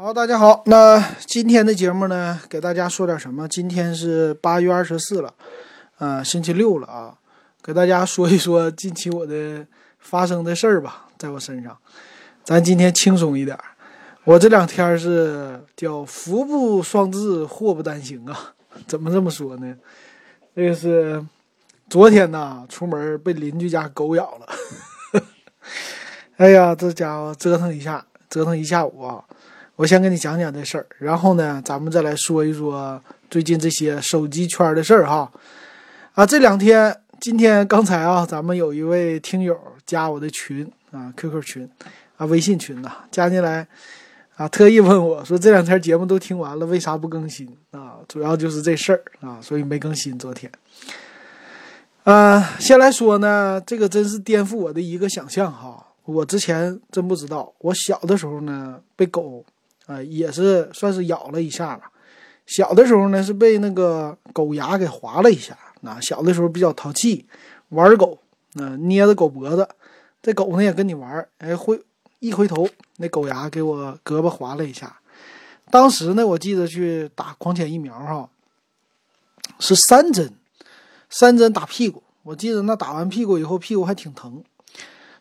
好，大家好。那今天的节目呢，给大家说点什么？今天是八月二十四了，呃，星期六了啊。给大家说一说近期我的发生的事儿吧，在我身上。咱今天轻松一点。我这两天是叫福不双至，祸不单行啊。怎么这么说呢？这个是昨天呐，出门被邻居家狗咬了。哎呀，这家伙折腾一下，折腾一下午啊。我先跟你讲讲这事儿，然后呢，咱们再来说一说最近这些手机圈的事儿哈。啊，这两天，今天刚才啊，咱们有一位听友加我的群啊，QQ 群啊，微信群呐，加进来啊，特意问我说，这两天节目都听完了，为啥不更新啊？主要就是这事儿啊，所以没更新。昨天，呃，先来说呢，这个真是颠覆我的一个想象哈。我之前真不知道，我小的时候呢，被狗。啊，也是算是咬了一下吧。小的时候呢，是被那个狗牙给划了一下。啊，小的时候比较淘气，玩狗，啊，捏着狗脖子，这狗呢也跟你玩。哎，会一回头，那狗牙给我胳膊划了一下。当时呢，我记得去打狂犬疫苗，哈，是三针，三针打屁股。我记得那打完屁股以后，屁股还挺疼。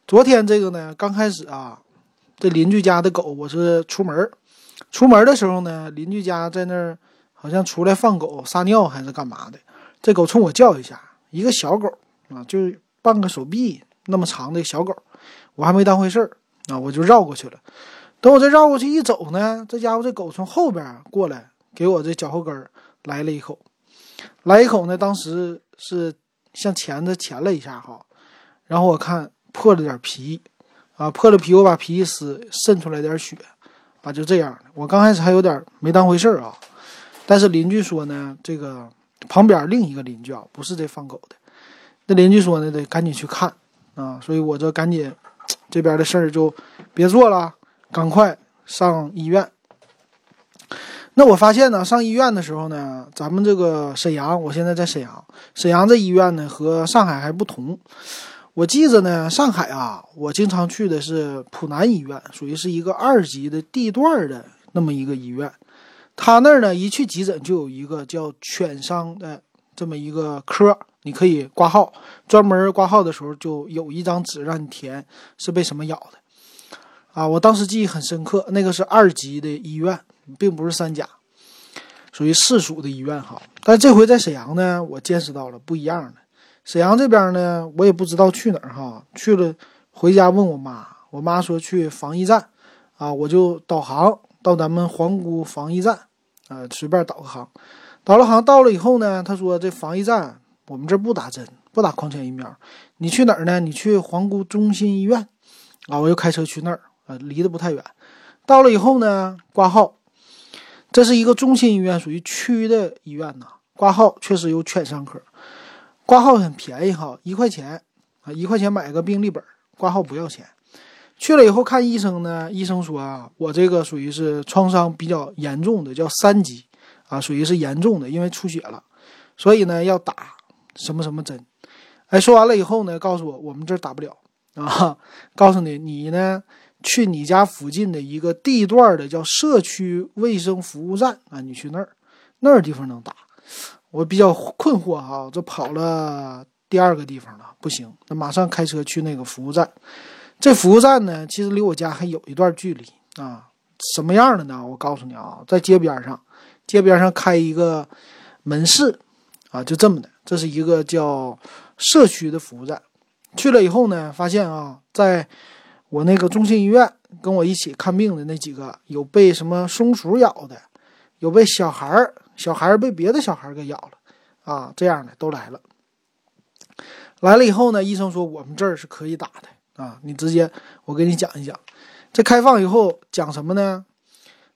昨天这个呢，刚开始啊，这邻居家的狗，我是出门。出门的时候呢，邻居家在那儿，好像出来放狗撒尿还是干嘛的。这狗冲我叫一下，一个小狗啊，就半个手臂那么长的小狗，我还没当回事儿啊，我就绕过去了。等我这绕过去一走呢，这家伙这狗从后边过来，给我这脚后跟来了一口，来一口呢，当时是向前子钳了一下哈，然后我看破了点皮，啊，破了皮，我把皮一撕，渗出来点血。啊，就这样的。我刚开始还有点没当回事儿啊，但是邻居说呢，这个旁边另一个邻居啊，不是这放狗的，那邻居说呢，得赶紧去看啊，所以我这赶紧这边的事儿就别做了，赶快上医院。那我发现呢，上医院的时候呢，咱们这个沈阳，我现在在沈阳，沈阳这医院呢和上海还不同。我记着呢，上海啊，我经常去的是浦南医院，属于是一个二级的地段的那么一个医院。他那儿呢，一去急诊就有一个叫犬伤的这么一个科，你可以挂号，专门挂号的时候就有一张纸让你填是被什么咬的。啊，我当时记忆很深刻，那个是二级的医院，并不是三甲，属于市属的医院哈。但这回在沈阳呢，我见识到了不一样的。沈阳这边呢，我也不知道去哪儿哈，去了回家问我妈，我妈说去防疫站，啊，我就导航到咱们皇姑防疫站，啊，随便导个航，导了航到了以后呢，他说这防疫站我们这不打针，不打狂犬疫苗，你去哪儿呢？你去皇姑中心医院，啊，我又开车去那儿，啊，离得不太远，到了以后呢，挂号，这是一个中心医院，属于区的医院呐，挂号确实有犬伤科。挂号很便宜哈，一块钱啊，一块钱买个病历本，挂号不要钱。去了以后看医生呢，医生说啊，我这个属于是创伤比较严重的，叫三级啊，属于是严重的，因为出血了，所以呢要打什么什么针。哎，说完了以后呢，告诉我我们这儿打不了啊，告诉你你呢去你家附近的一个地段的叫社区卫生服务站啊，你去那儿，那儿地方能打。我比较困惑哈，这跑了第二个地方了，不行，那马上开车去那个服务站。这服务站呢，其实离我家还有一段距离啊。什么样的呢？我告诉你啊，在街边上，街边上开一个门市啊，就这么的。这是一个叫社区的服务站。去了以后呢，发现啊，在我那个中心医院跟我一起看病的那几个，有被什么松鼠咬的，有被小孩儿。小孩被别的小孩给咬了，啊，这样的都来了。来了以后呢，医生说我们这儿是可以打的啊，你直接我给你讲一讲。这开放以后讲什么呢？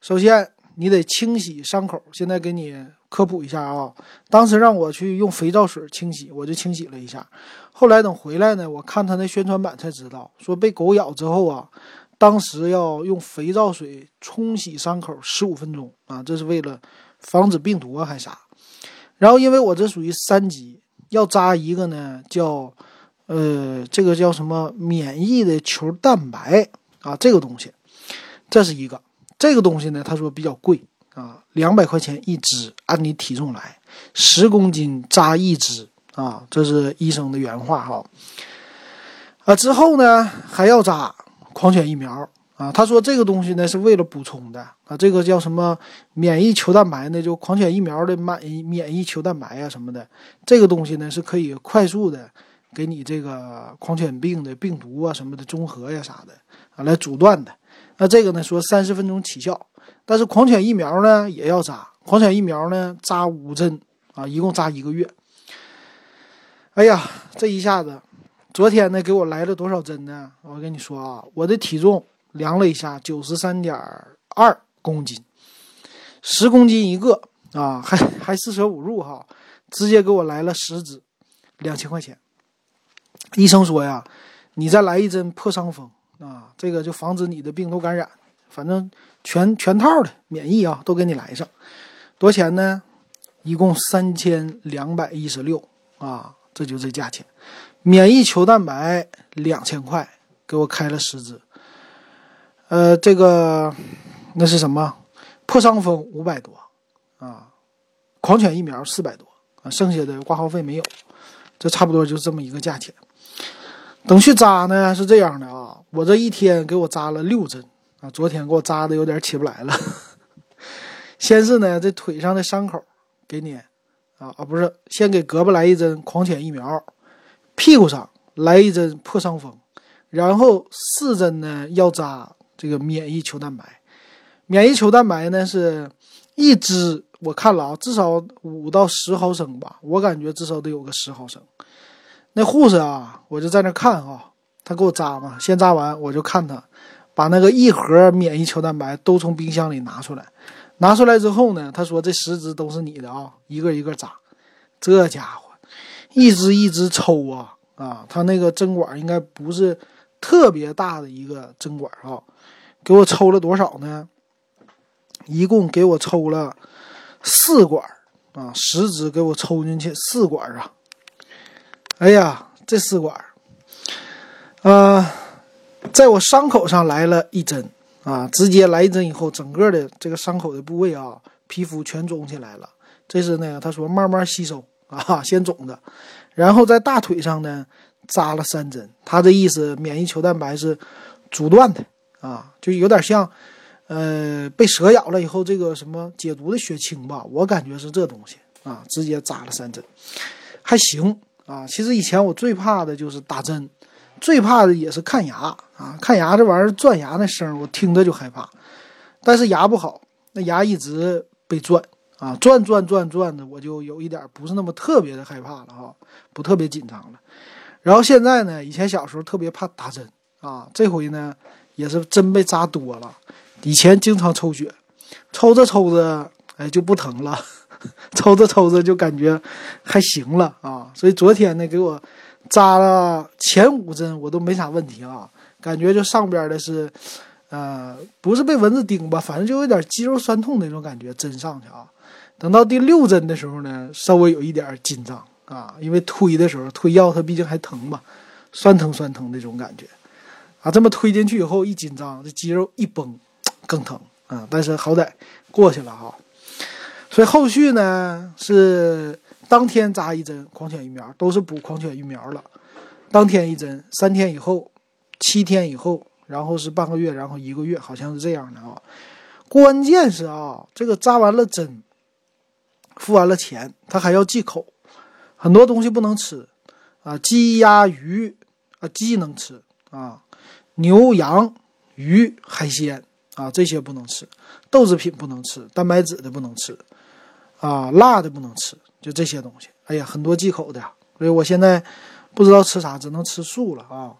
首先你得清洗伤口，现在给你科普一下啊。当时让我去用肥皂水清洗，我就清洗了一下。后来等回来呢，我看他那宣传板才知道，说被狗咬之后啊，当时要用肥皂水冲洗伤口十五分钟啊，这是为了。防止病毒啊，还啥？然后因为我这属于三级，要扎一个呢，叫呃，这个叫什么免疫的球蛋白啊，这个东西，这是一个这个东西呢，他说比较贵啊，两百块钱一支，按你体重来，十公斤扎一支啊，这是医生的原话哈。啊，之后呢还要扎狂犬疫苗啊，他说这个东西呢是为了补充的啊，这个叫什么免疫球蛋白呢？就狂犬疫苗的免免疫球蛋白啊什么的，这个东西呢是可以快速的给你这个狂犬病的病毒啊什么的中和呀啥的啊来阻断的。那这个呢说三十分钟起效，但是狂犬疫苗呢也要扎，狂犬疫苗呢扎五针啊，一共扎一个月。哎呀，这一下子。昨天呢，给我来了多少针呢？我跟你说啊，我的体重量了一下，九十三点二公斤，十公斤一个啊，还还四舍五入哈，直接给我来了十支，两千块钱。医生说呀，你再来一针破伤风啊，这个就防止你的病毒感染，反正全全套的免疫啊，都给你来上。多少钱呢？一共三千两百一十六啊，这就这价钱。免疫球蛋白两千块，给我开了十支。呃，这个那是什么？破伤风五百多啊，狂犬疫苗四百多啊，剩下的挂号费没有，这差不多就这么一个价钱。等去扎呢是这样的啊，我这一天给我扎了六针啊，昨天给我扎的有点起不来了。先是呢这腿上的伤口给你啊啊不是，先给胳膊来一针狂犬疫苗。屁股上来一针破伤风，然后四针呢要扎这个免疫球蛋白。免疫球蛋白呢是一支，我看了啊，至少五到十毫升吧，我感觉至少得有个十毫升。那护士啊，我就在那看啊，他给我扎嘛，先扎完我就看他把那个一盒免疫球蛋白都从冰箱里拿出来，拿出来之后呢，他说这十支都是你的啊，一个一个扎，这家伙。一支一支抽啊啊！他那个针管应该不是特别大的一个针管啊，给我抽了多少呢？一共给我抽了四管啊，十支给我抽进去四管啊！哎呀，这四管啊，在我伤口上来了一针啊，直接来一针以后，整个的这个伤口的部位啊，皮肤全肿起来了。这是呢，他说慢慢吸收。啊，先肿的，然后在大腿上呢扎了三针。他的意思，免疫球蛋白是阻断的啊，就有点像，呃，被蛇咬了以后这个什么解毒的血清吧，我感觉是这东西啊，直接扎了三针，还行啊。其实以前我最怕的就是打针，最怕的也是看牙啊，看牙这玩意儿钻牙那声我听着就害怕。但是牙不好，那牙一直被钻。啊，转转转转的，我就有一点不是那么特别的害怕了哈，不特别紧张了。然后现在呢，以前小时候特别怕打针啊，这回呢也是针被扎多了。以前经常抽血，抽着抽着，哎就不疼了，抽着抽着就感觉还行了啊。所以昨天呢给我扎了前五针，我都没啥问题啊，感觉就上边的是，呃，不是被蚊子叮吧，反正就有点肌肉酸痛那种感觉，针上去啊。等到第六针的时候呢，稍微有一点紧张啊，因为推的时候推药它毕竟还疼嘛，酸疼酸疼那种感觉，啊，这么推进去以后一紧张，这肌肉一绷，更疼啊。但是好歹过去了哈，所以后续呢是当天扎一针狂犬疫苗，都是补狂犬疫苗了，当天一针，三天以后，七天以后，然后是半个月，然后一个月，好像是这样的啊。关键是啊，这个扎完了针。付完了钱，他还要忌口，很多东西不能吃，啊，鸡鸭鱼，啊，鸡能吃啊，牛羊鱼海鲜啊，这些不能吃，豆制品不能吃，蛋白质的不能吃，啊，辣的不能吃，就这些东西。哎呀，很多忌口的，所以我现在不知道吃啥，只能吃素了啊，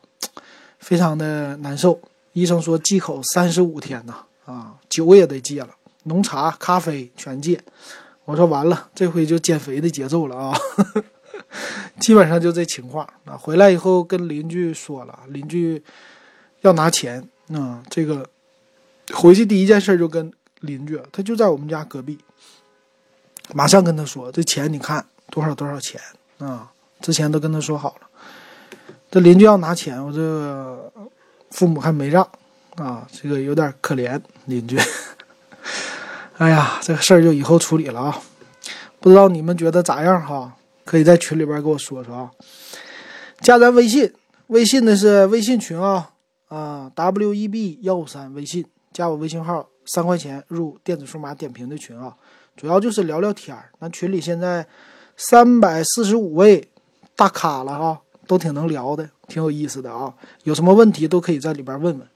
非常的难受。医生说忌口三十五天呐，啊，酒也得戒了，浓茶、咖啡全戒。我说完了，这回就减肥的节奏了啊！基本上就这情况啊。回来以后跟邻居说了，邻居要拿钱啊。这个回去第一件事就跟邻居，他就在我们家隔壁，马上跟他说这钱你看多少多少钱啊？之前都跟他说好了。这邻居要拿钱，我这父母还没让啊，这个有点可怜邻居。哎呀，这个事儿就以后处理了啊，不知道你们觉得咋样哈？可以在群里边给我说说啊。加咱微信，微信的是微信群啊啊，W E B 幺五三微信，加我微信号，三块钱入电子数码点评的群啊，主要就是聊聊天儿。那群里现在三百四十五位大咖了哈，都挺能聊的，挺有意思的啊。有什么问题都可以在里边问问。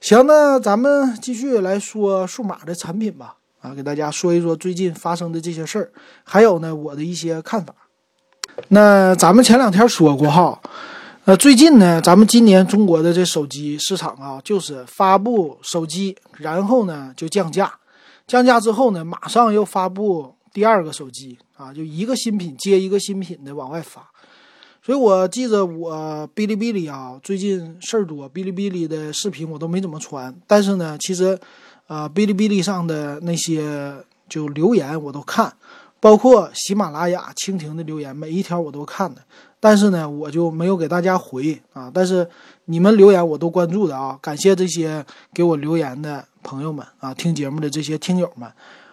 行，那咱们继续来说数码的产品吧。啊，给大家说一说最近发生的这些事儿，还有呢我的一些看法。那咱们前两天说过哈，呃，最近呢，咱们今年中国的这手机市场啊，就是发布手机，然后呢就降价，降价之后呢，马上又发布第二个手机啊，就一个新品接一个新品的往外发。所以我记着我哔哩哔哩啊，最近事儿多，哔哩哔哩的视频我都没怎么传。但是呢，其实，呃，哔哩哔哩上的那些就留言我都看，包括喜马拉雅、蜻蜓的留言，每一条我都看的。但是呢，我就没有给大家回啊。但是你们留言我都关注的啊，感谢这些给我留言的朋友们啊，听节目的这些听友们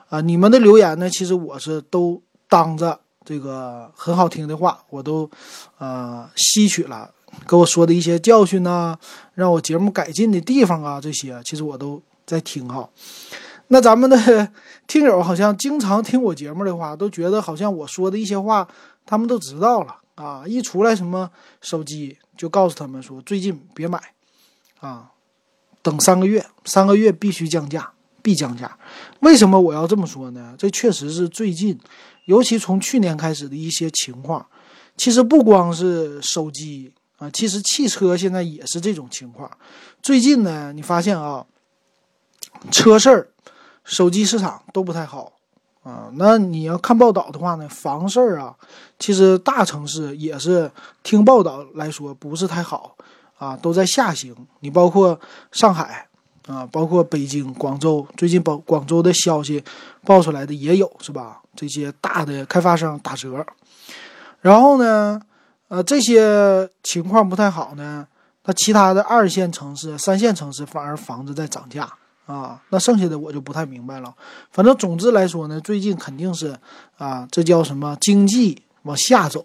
啊，你们的留言呢，其实我是都当着。这个很好听的话，我都，呃，吸取了，给我说的一些教训呢，让我节目改进的地方啊，这些其实我都在听哈。那咱们的听友好像经常听我节目的话，都觉得好像我说的一些话，他们都知道了啊。一出来什么手机，就告诉他们说最近别买，啊，等三个月，三个月必须降价，必降价。为什么我要这么说呢？这确实是最近。尤其从去年开始的一些情况，其实不光是手机啊，其实汽车现在也是这种情况。最近呢，你发现啊，车事儿、手机市场都不太好啊。那你要看报道的话呢，房市儿啊，其实大城市也是听报道来说不是太好啊，都在下行。你包括上海啊，包括北京、广州，最近报广州的消息报出来的也有，是吧？这些大的开发商打折，然后呢，呃，这些情况不太好呢。那其他的二线城市、三线城市反而房子在涨价啊。那剩下的我就不太明白了。反正总之来说呢，最近肯定是啊，这叫什么经济往下走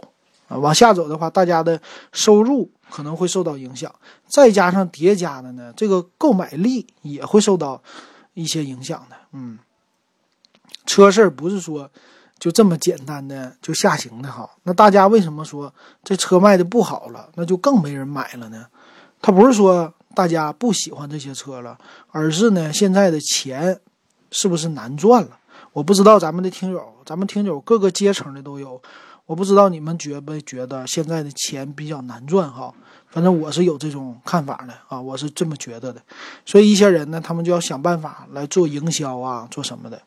啊？往下走的话，大家的收入可能会受到影响，再加上叠加的呢，这个购买力也会受到一些影响的。嗯。车市不是说就这么简单的就下行的哈，那大家为什么说这车卖的不好了，那就更没人买了呢？他不是说大家不喜欢这些车了，而是呢现在的钱是不是难赚了？我不知道咱们的听友，咱们听友各个阶层的都有，我不知道你们觉不觉得现在的钱比较难赚哈？反正我是有这种看法的啊，我是这么觉得的，所以一些人呢，他们就要想办法来做营销啊，做什么的。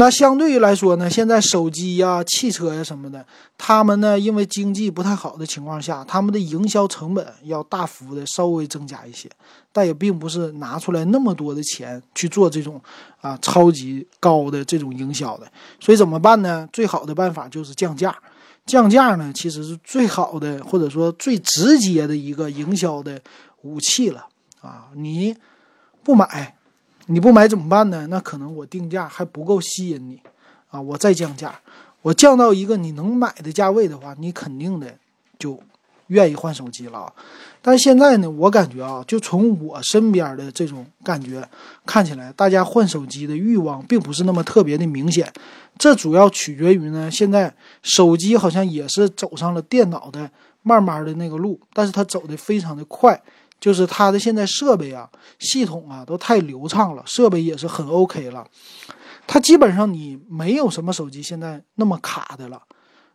那相对于来说呢，现在手机呀、汽车呀什么的，他们呢，因为经济不太好的情况下，他们的营销成本要大幅的稍微增加一些，但也并不是拿出来那么多的钱去做这种啊超级高的这种营销的。所以怎么办呢？最好的办法就是降价。降价呢，其实是最好的或者说最直接的一个营销的武器了啊！你不买。你不买怎么办呢？那可能我定价还不够吸引你，啊，我再降价，我降到一个你能买的价位的话，你肯定的就愿意换手机了。但是现在呢，我感觉啊，就从我身边的这种感觉看起来，大家换手机的欲望并不是那么特别的明显。这主要取决于呢，现在手机好像也是走上了电脑的慢慢的那个路，但是它走的非常的快。就是它的现在设备啊、系统啊都太流畅了，设备也是很 OK 了。它基本上你没有什么手机现在那么卡的了，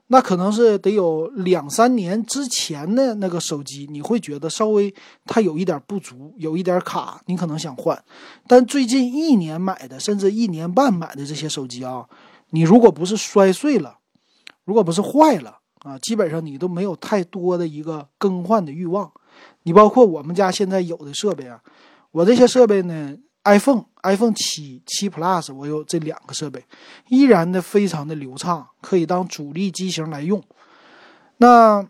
那可能是得有两三年之前的那个手机，你会觉得稍微它有一点不足，有一点卡，你可能想换。但最近一年买的，甚至一年半买的这些手机啊，你如果不是摔碎了，如果不是坏了啊，基本上你都没有太多的一个更换的欲望。你包括我们家现在有的设备啊，我这些设备呢，iPhone、iPhone 七、七 Plus，我有这两个设备，依然的非常的流畅，可以当主力机型来用。那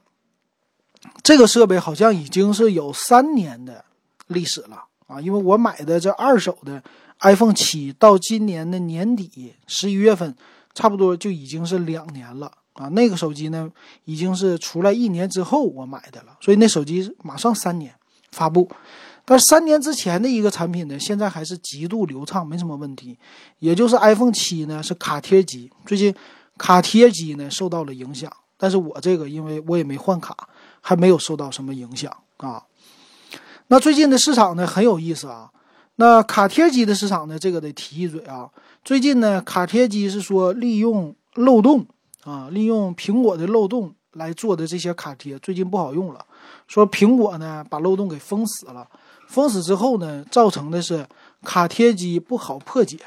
这个设备好像已经是有三年的历史了啊，因为我买的这二手的 iPhone 七，到今年的年底十一月份，差不多就已经是两年了啊。那个手机呢，已经是出来一年之后我买的了，所以那手机马上三年发布。但三年之前的一个产品呢，现在还是极度流畅，没什么问题。也就是 iPhone 七呢是卡贴机，最近卡贴机呢受到了影响，但是我这个因为我也没换卡，还没有受到什么影响啊。那最近的市场呢很有意思啊，那卡贴机的市场呢，这个得提一嘴啊。最近呢卡贴机是说利用漏洞啊，利用苹果的漏洞来做的这些卡贴，最近不好用了，说苹果呢把漏洞给封死了。封死之后呢，造成的是卡贴机不好破解，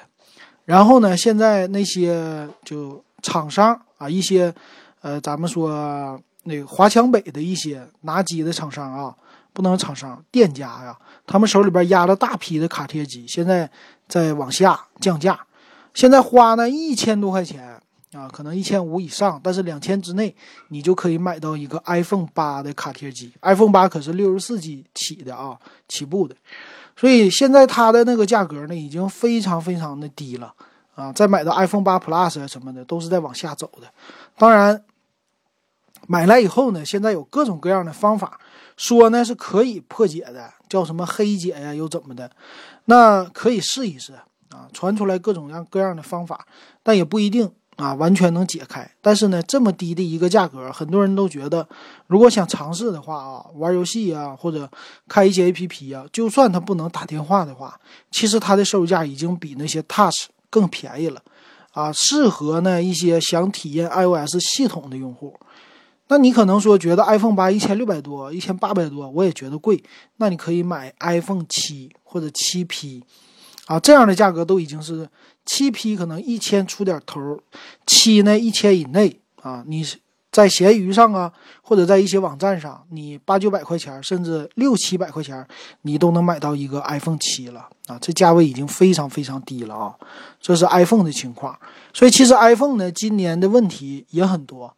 然后呢，现在那些就厂商啊，一些呃，咱们说那个华强北的一些拿机的厂商啊，不能厂商，店家呀，他们手里边压了大批的卡贴机，现在在往下降价，现在花呢一千多块钱。啊，可能一千五以上，但是两千之内，你就可以买到一个 iPhone 八的卡贴机。iPhone 八可是六十四 G 起的啊，起步的，所以现在它的那个价格呢，已经非常非常的低了啊。再买到 iPhone 八 Plus 什么的，都是在往下走的。当然，买来以后呢，现在有各种各样的方法，说呢是可以破解的，叫什么黑解呀，又怎么的？那可以试一试啊，传出来各种各样各样的方法，但也不一定。啊，完全能解开，但是呢，这么低的一个价格，很多人都觉得，如果想尝试的话啊，玩游戏啊，或者开一些 APP 啊，就算它不能打电话的话，其实它的售价已经比那些 Touch 更便宜了，啊，适合呢一些想体验 iOS 系统的用户。那你可能说觉得 iPhone 八一千六百多，一千八百多，我也觉得贵，那你可以买 iPhone 七或者七 P。啊，这样的价格都已经是七 P，可能一千出点头，七呢一千以内啊。你在闲鱼上啊，或者在一些网站上，你八九百块钱，甚至六七百块钱，你都能买到一个 iPhone 七了啊。这价位已经非常非常低了啊。这是 iPhone 的情况，所以其实 iPhone 呢，今年的问题也很多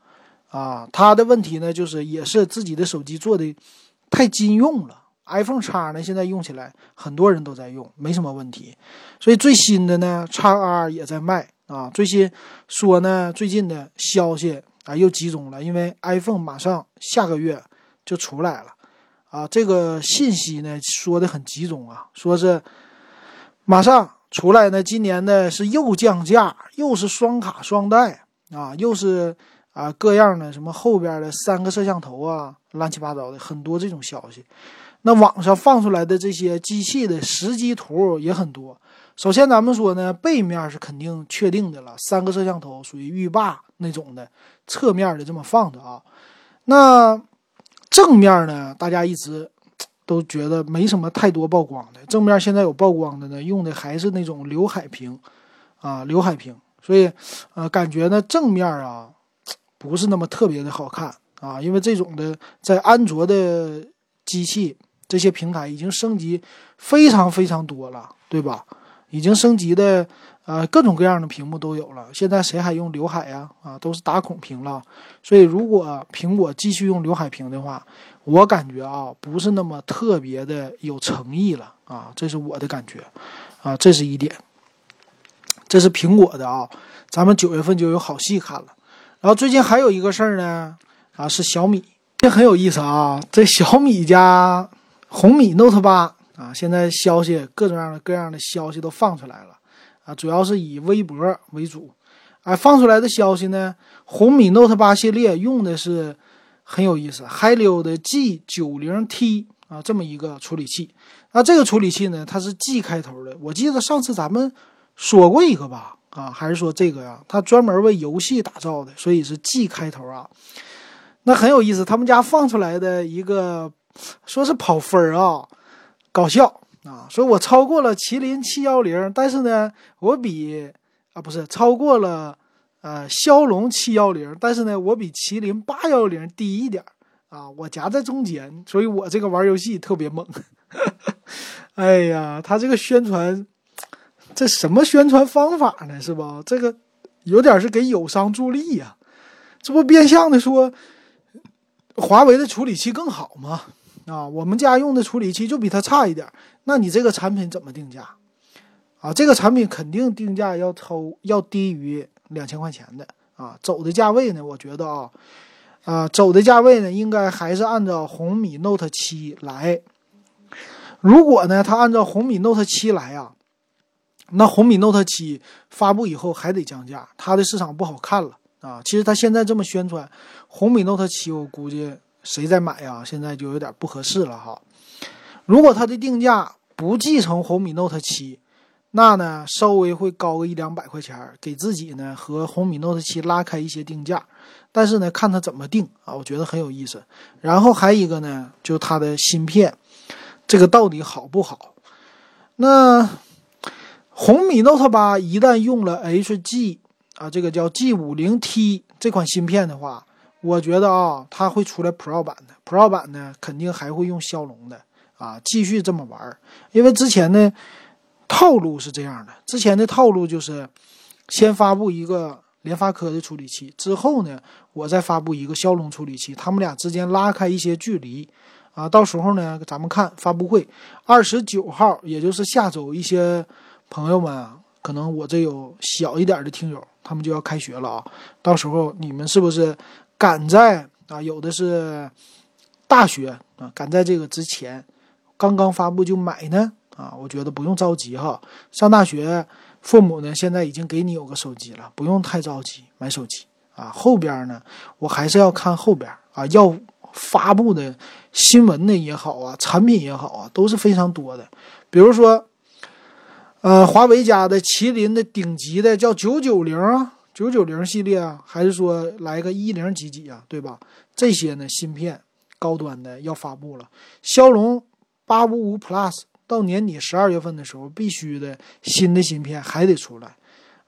啊。它的问题呢，就是也是自己的手机做的太金用了。iPhone 叉呢，现在用起来很多人都在用，没什么问题。所以最新的呢，叉 R 也在卖啊。最新说呢，最近的消息啊又集中了，因为 iPhone 马上下个月就出来了啊。这个信息呢说的很集中啊，说是马上出来呢，今年呢是又降价，又是双卡双待啊，又是啊各样的什么后边的三个摄像头啊，乱七八糟的很多这种消息。那网上放出来的这些机器的实机图也很多。首先，咱们说呢，背面是肯定确定的了，三个摄像头属于浴霸那种的，侧面的这么放的啊。那正面呢，大家一直都觉得没什么太多曝光的。正面现在有曝光的呢，用的还是那种刘海屏啊，刘海屏。所以，呃，感觉呢正面啊不是那么特别的好看啊，因为这种的在安卓的机器。这些平台已经升级非常非常多了，对吧？已经升级的，呃，各种各样的屏幕都有了。现在谁还用刘海呀？啊，都是打孔屏了。所以，如果苹果继续用刘海屏的话，我感觉啊，不是那么特别的有诚意了啊，这是我的感觉啊，这是一点。这是苹果的啊，咱们九月份就有好戏看了。然后最近还有一个事儿呢，啊，是小米，这很有意思啊，这小米家。红米 Note 八啊，现在消息各种各样的各样的消息都放出来了啊，主要是以微博为主。哎，放出来的消息呢，红米 Note 八系列用的是很有意思，海流的 G 九零 T 啊，这么一个处理器。那这个处理器呢，它是 G 开头的。我记得上次咱们说过一个吧？啊，还是说这个呀？它专门为游戏打造的，所以是 G 开头啊。那很有意思，他们家放出来的一个。说是跑分儿啊，搞笑啊！说我超过了麒麟七幺零，但是呢，我比啊不是超过了呃骁龙七幺零，但是呢，我比麒麟八幺零低一点啊，我夹在中间，所以我这个玩游戏特别猛。哎呀，他这个宣传，这什么宣传方法呢？是吧？这个有点是给友商助力呀，这不变相的说华为的处理器更好吗？啊，我们家用的处理器就比它差一点，那你这个产品怎么定价？啊，这个产品肯定定价要超要低于两千块钱的啊。走的价位呢，我觉得啊，啊走的价位呢，应该还是按照红米 Note 七来。如果呢，它按照红米 Note 七来啊，那红米 Note 七发布以后还得降价，它的市场不好看了啊。其实它现在这么宣传红米 Note 七，我估计谁在买呀？现在就有点不合适了哈。如果它的定价不继承红米 Note 七，那呢，稍微会高个一两百块钱，给自己呢和红米 Note 7拉开一些定价，但是呢，看它怎么定啊，我觉得很有意思。然后还一个呢，就它的芯片，这个到底好不好？那红米 Note 8一旦用了 HG 啊，这个叫 G50T 这款芯片的话，我觉得啊，它会出来 Pro 版的，Pro 版呢肯定还会用骁龙的啊，继续这么玩儿，因为之前呢。套路是这样的，之前的套路就是先发布一个联发科的处理器，之后呢，我再发布一个骁龙处理器，他们俩之间拉开一些距离啊。到时候呢，咱们看发布会，二十九号，也就是下周，一些朋友们，可能我这有小一点的听友，他们就要开学了啊。到时候你们是不是赶在啊？有的是大学啊，赶在这个之前刚刚发布就买呢？啊，我觉得不用着急哈。上大学，父母呢现在已经给你有个手机了，不用太着急买手机啊。后边呢，我还是要看后边啊，要发布的新闻呢也好啊，产品也好啊，都是非常多的。比如说，呃，华为家的麒麟的顶级的叫九九零啊，九九零系列啊，还是说来个一零几几啊，对吧？这些呢芯片高端的要发布了，骁龙八五五 Plus。到年底十二月份的时候，必须的新的芯片还得出来，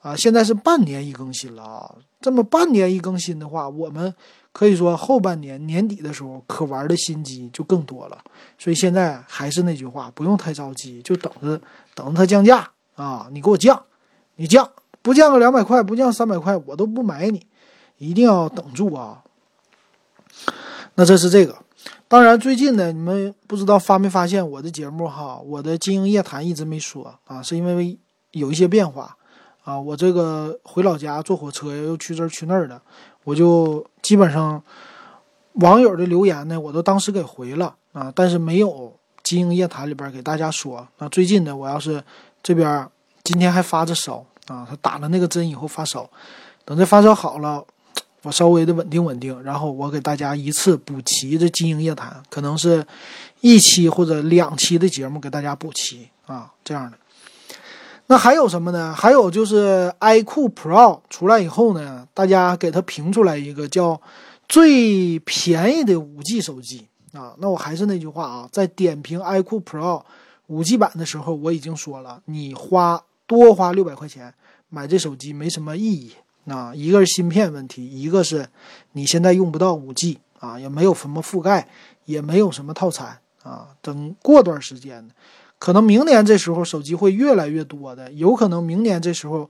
啊，现在是半年一更新了啊。这么半年一更新的话，我们可以说后半年年底的时候可玩的新机就更多了。所以现在还是那句话，不用太着急，就等着等着它降价啊。你给我降，你降不降个两百块，不降三百块，我都不买你，一定要等住啊。那这是这个。当然，最近呢，你们不知道发没发现我的节目哈？我的经营夜谈一直没说啊，是因为有一些变化啊。我这个回老家坐火车又去这去那儿的，我就基本上网友的留言呢，我都当时给回了啊，但是没有经营夜谈里边给大家说。那最近呢，我要是这边今天还发着烧啊，他打了那个针以后发烧，等这发烧好了。我稍微的稳定稳定，然后我给大家一次补齐这经营夜谈，可能是一期或者两期的节目给大家补齐啊，这样的。那还有什么呢？还有就是 iQOO Pro 出来以后呢，大家给它评出来一个叫最便宜的五 G 手机啊。那我还是那句话啊，在点评 iQOO Pro 五 G 版的时候，我已经说了，你花多花六百块钱买这手机没什么意义。啊，一个是芯片问题，一个是你现在用不到五 G 啊，也没有什么覆盖，也没有什么套餐啊。等过段时间，可能明年这时候手机会越来越多的，有可能明年这时候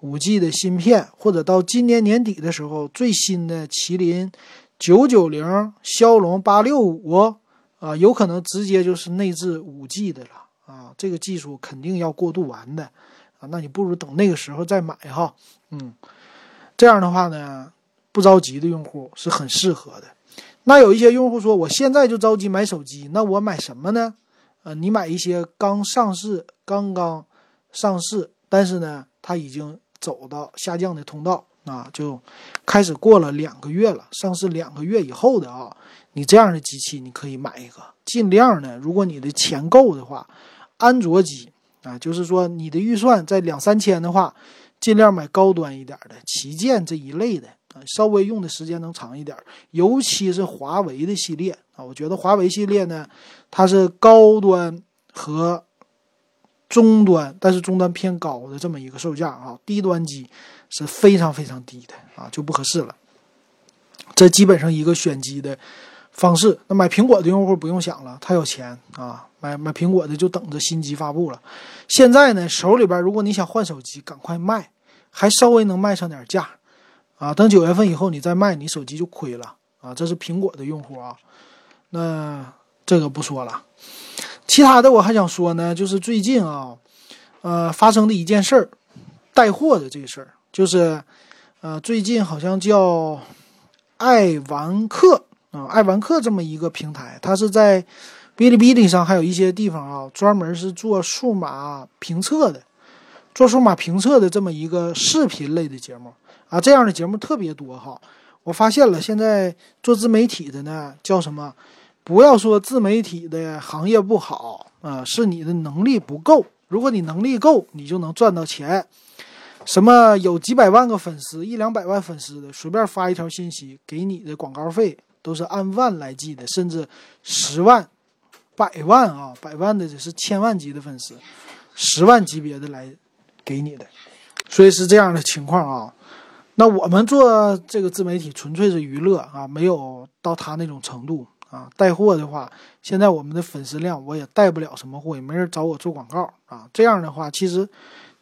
五 G 的芯片，或者到今年年底的时候，最新的麒麟九九零、骁龙八六五啊，有可能直接就是内置五 G 的了啊。这个技术肯定要过渡完的那你不如等那个时候再买哈，嗯。这样的话呢，不着急的用户是很适合的。那有一些用户说，我现在就着急买手机，那我买什么呢？呃，你买一些刚上市、刚刚上市，但是呢，它已经走到下降的通道啊，就开始过了两个月了，上市两个月以后的啊，你这样的机器你可以买一个。尽量呢，如果你的钱够的话，安卓机啊，就是说你的预算在两三千的话。尽量买高端一点的旗舰这一类的啊，稍微用的时间能长一点，尤其是华为的系列啊，我觉得华为系列呢，它是高端和中端，但是中端偏高的这么一个售价啊，低端机是非常非常低的啊，就不合适了。这基本上一个选机的方式。那买苹果的用户不用想了，他有钱啊。买买苹果的就等着新机发布了。现在呢，手里边如果你想换手机，赶快卖，还稍微能卖上点价，啊，等九月份以后你再卖，你手机就亏了啊。这是苹果的用户啊，那这个不说了。其他的我还想说呢，就是最近啊，呃，发生的一件事儿，带货的这事儿，就是呃，最近好像叫爱玩客啊，爱玩客这么一个平台，它是在哔哩哔哩上，还有一些地方啊，专门是做数码评测的，做数码评测的这么一个视频类的节目啊，这样的节目特别多哈。我发现了，现在做自媒体的呢，叫什么？不要说自媒体的行业不好啊，是你的能力不够。如果你能力够，你就能赚到钱。什么有几百万个粉丝、一两百万粉丝的，随便发一条信息，给你的广告费都是按万来计的，甚至十万、百万啊，百万的这是千万级的粉丝，十万级别的来给你的，所以是这样的情况啊。那我们做这个自媒体纯粹是娱乐啊，没有到他那种程度啊。带货的话，现在我们的粉丝量我也带不了什么货，也没人找我做广告啊。这样的话其实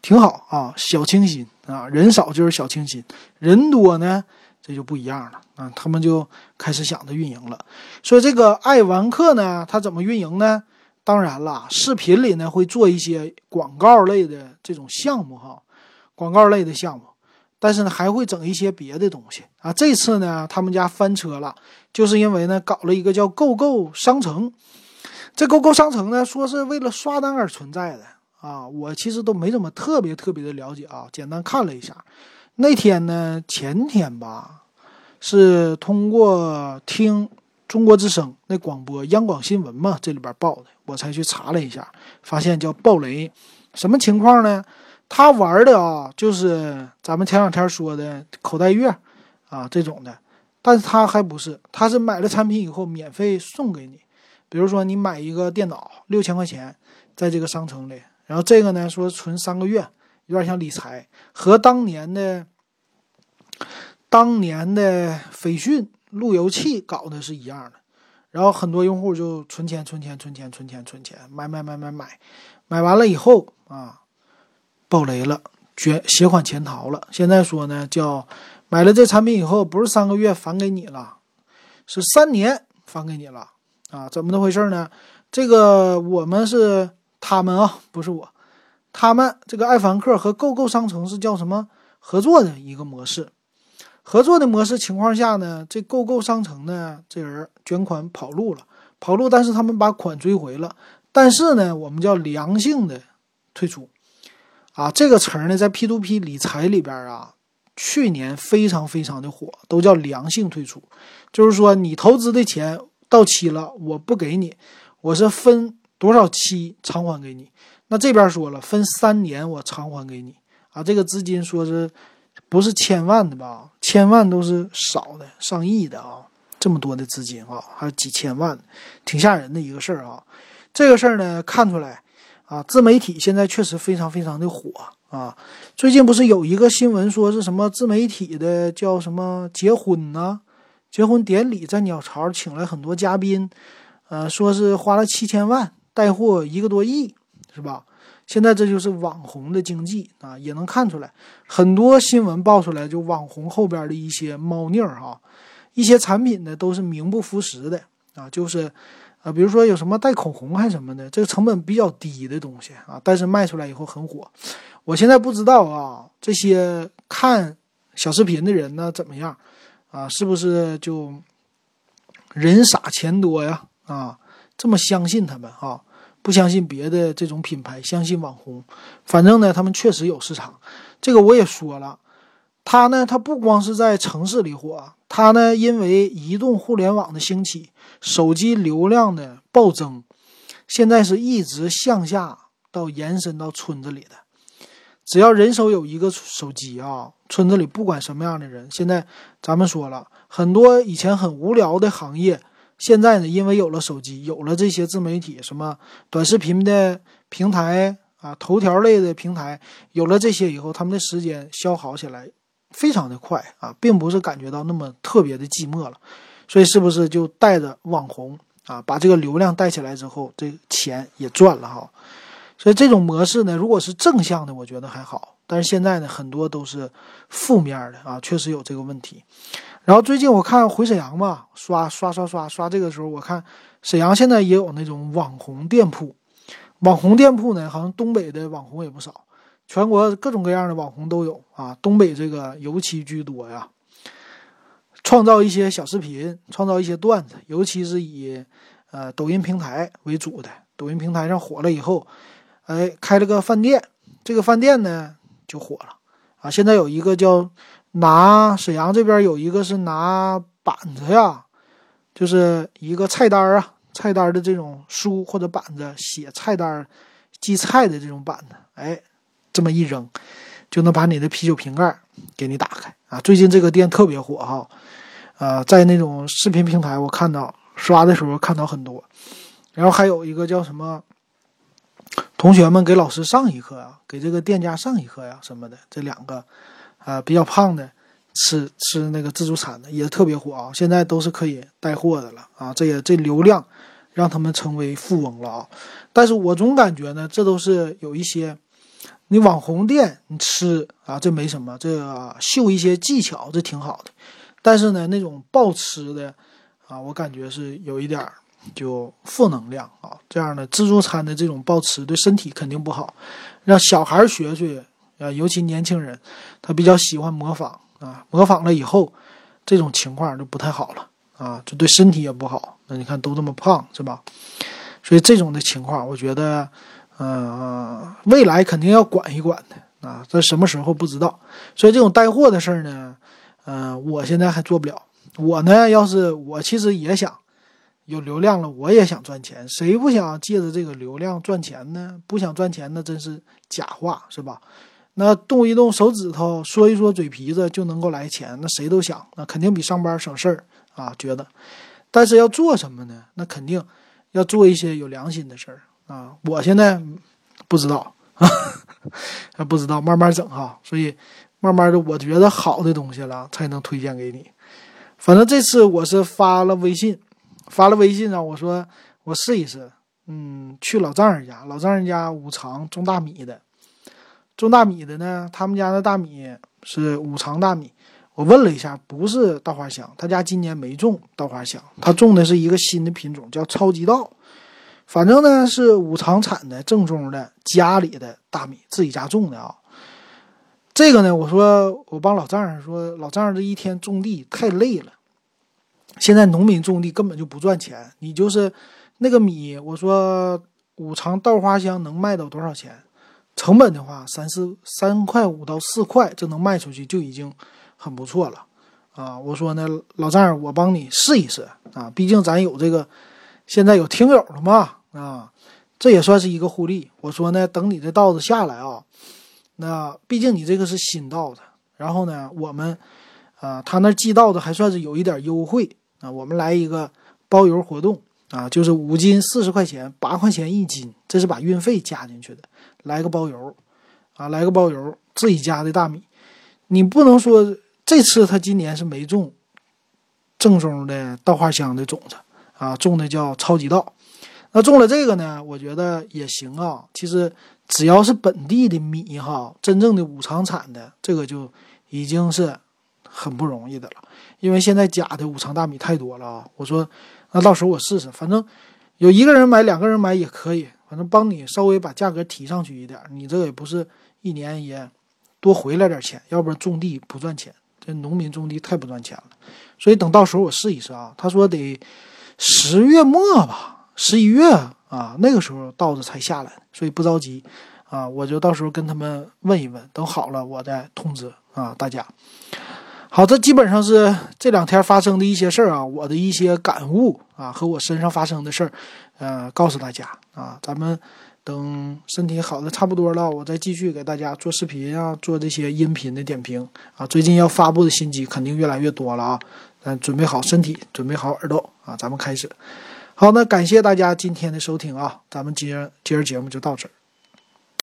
挺好啊，小清新啊，人少就是小清新，人多呢这就不一样了啊。他们就开始想着运营了。所以这个爱玩客呢，他怎么运营呢？当然了，视频里呢会做一些广告类的这种项目哈，广告类的项目。但是呢，还会整一些别的东西啊。这次呢，他们家翻车了，就是因为呢，搞了一个叫“购购商城”。这“购购商城”呢，说是为了刷单而存在的啊。我其实都没怎么特别特别的了解啊，简单看了一下。那天呢，前天吧，是通过听中国之声那广播，央广新闻嘛，这里边报的，我才去查了一下，发现叫暴雷。什么情况呢？他玩的啊，就是咱们前两天说的口袋月，啊这种的，但是他还不是，他是买了产品以后免费送给你，比如说你买一个电脑六千块钱，在这个商城里，然后这个呢说存三个月，有点像理财，和当年的当年的飞讯路由器搞的是一样的，然后很多用户就存钱存钱存钱存钱存钱，买买买买买，买完了以后啊。爆雷了，卷携款潜逃了。现在说呢，叫买了这产品以后，不是三个月返给你了，是三年返给你了啊？怎么的回事呢？这个我们是他们啊，不是我，他们这个爱凡客和购购商城是叫什么合作的一个模式？合作的模式情况下呢，这购购商城呢，这人卷款跑路了，跑路，但是他们把款追回了，但是呢，我们叫良性的退出。啊，这个词儿呢，在 P to P 理财里边啊，去年非常非常的火，都叫良性退出，就是说你投资的钱到期了，我不给你，我是分多少期偿还给你。那这边说了，分三年我偿还给你。啊，这个资金说是不是千万的吧？千万都是少的，上亿的啊，这么多的资金啊，还有几千万，挺吓人的一个事儿啊。这个事儿呢，看出来。啊，自媒体现在确实非常非常的火啊！最近不是有一个新闻说是什么自媒体的叫什么结婚呢？结婚典礼在鸟巢请了很多嘉宾，呃，说是花了七千万带货一个多亿，是吧？现在这就是网红的经济啊，也能看出来很多新闻爆出来，就网红后边的一些猫腻儿哈，一些产品呢都是名不副实的啊，就是。啊，比如说有什么带口红还什么的，这个成本比较低的东西啊，但是卖出来以后很火。我现在不知道啊，这些看小视频的人呢怎么样啊？是不是就人傻钱多呀？啊，这么相信他们啊？不相信别的这种品牌，相信网红。反正呢，他们确实有市场。这个我也说了，他呢，他不光是在城市里火，他呢，因为移动互联网的兴起。手机流量的暴增，现在是一直向下到延伸到村子里的。只要人手有一个手机啊，村子里不管什么样的人，现在咱们说了很多以前很无聊的行业，现在呢，因为有了手机，有了这些自媒体，什么短视频的平台啊，头条类的平台，有了这些以后，他们的时间消耗起来非常的快啊，并不是感觉到那么特别的寂寞了。所以是不是就带着网红啊，把这个流量带起来之后，这钱也赚了哈？所以这种模式呢，如果是正向的，我觉得还好。但是现在呢，很多都是负面的啊，确实有这个问题。然后最近我看回沈阳嘛，刷刷刷刷刷，这个时候我看沈阳现在也有那种网红店铺，网红店铺呢，好像东北的网红也不少，全国各种各样的网红都有啊，东北这个尤其居多呀。创造一些小视频，创造一些段子，尤其是以呃抖音平台为主的。抖音平台上火了以后，哎，开了个饭店，这个饭店呢就火了啊。现在有一个叫拿沈阳这边有一个是拿板子呀，就是一个菜单啊，菜单的这种书或者板子写菜单、记菜的这种板子，哎，这么一扔，就能把你的啤酒瓶盖给你打开啊。最近这个店特别火哈。呃，在那种视频平台，我看到刷的时候看到很多，然后还有一个叫什么，同学们给老师上一课啊，给这个店家上一课呀什么的，这两个，呃，比较胖的吃吃那个自助餐的也特别火啊，现在都是可以带货的了啊，这也这流量让他们成为富翁了啊，但是我总感觉呢，这都是有一些，你网红店你吃啊，这没什么，这秀一些技巧这挺好的。但是呢，那种暴吃的，啊，我感觉是有一点就负能量啊。这样的自助餐的这种暴吃对身体肯定不好，让小孩学学啊，尤其年轻人，他比较喜欢模仿啊，模仿了以后，这种情况就不太好了啊，就对身体也不好。那你看都这么胖是吧？所以这种的情况，我觉得，嗯，未来肯定要管一管的啊。这什么时候不知道？所以这种带货的事儿呢？嗯，我现在还做不了。我呢，要是我其实也想有流量了，我也想赚钱。谁不想借着这个流量赚钱呢？不想赚钱那真是假话，是吧？那动一动手指头，说一说嘴皮子就能够来钱，那谁都想，那肯定比上班省事儿啊。觉得，但是要做什么呢？那肯定要做一些有良心的事儿啊。我现在不知道啊，不知道，慢慢整哈。所以。慢慢的，我觉得好的东西了才能推荐给你。反正这次我是发了微信，发了微信上我说我试一试。嗯，去老丈人家，老丈人家五常种大米的，种大米的呢，他们家的大米是五常大米。我问了一下，不是稻花香，他家今年没种稻花香，他种的是一个新的品种，叫超级稻。反正呢是五常产的正宗的家里的大米，自己家种的啊。这个呢，我说我帮老丈人说，老丈人这一天种地太累了。现在农民种地根本就不赚钱，你就是那个米，我说五常稻花香能卖到多少钱？成本的话，三四三块五到四块，这能卖出去就已经很不错了啊！我说呢，老丈人，我帮你试一试啊，毕竟咱有这个，现在有听友了嘛啊，这也算是一个互利。我说呢，等你这稻子下来啊。那毕竟你这个是新稻子，然后呢，我们，啊，他那寄稻子还算是有一点优惠啊。我们来一个包邮活动啊，就是五斤四十块钱，八块钱一斤，这是把运费加进去的。来个包邮，啊，来个包邮，自己家的大米，你不能说这次他今年是没种正宗的稻花香的种子啊，种的叫超级稻。那种了这个呢，我觉得也行啊。其实。只要是本地的米哈，真正的五常产的，这个就已经是很不容易的了。因为现在假的五常大米太多了啊！我说，那到时候我试试，反正有一个人买、两个人买也可以，反正帮你稍微把价格提上去一点。你这也不是一年也多回来点钱，要不然种地不赚钱，这农民种地太不赚钱了。所以等到时候我试一试啊。他说得十月末吧，十一月。啊，那个时候稻子才下来，所以不着急，啊，我就到时候跟他们问一问，等好了我再通知啊大家。好，这基本上是这两天发生的一些事儿啊，我的一些感悟啊，和我身上发生的事儿，呃，告诉大家啊，咱们等身体好的差不多了，我再继续给大家做视频啊，做这些音频的点评啊。最近要发布的新机肯定越来越多了啊，咱，准备好身体，准备好耳朵啊，咱们开始。好，那感谢大家今天的收听啊，咱们今儿今儿节目就到这儿。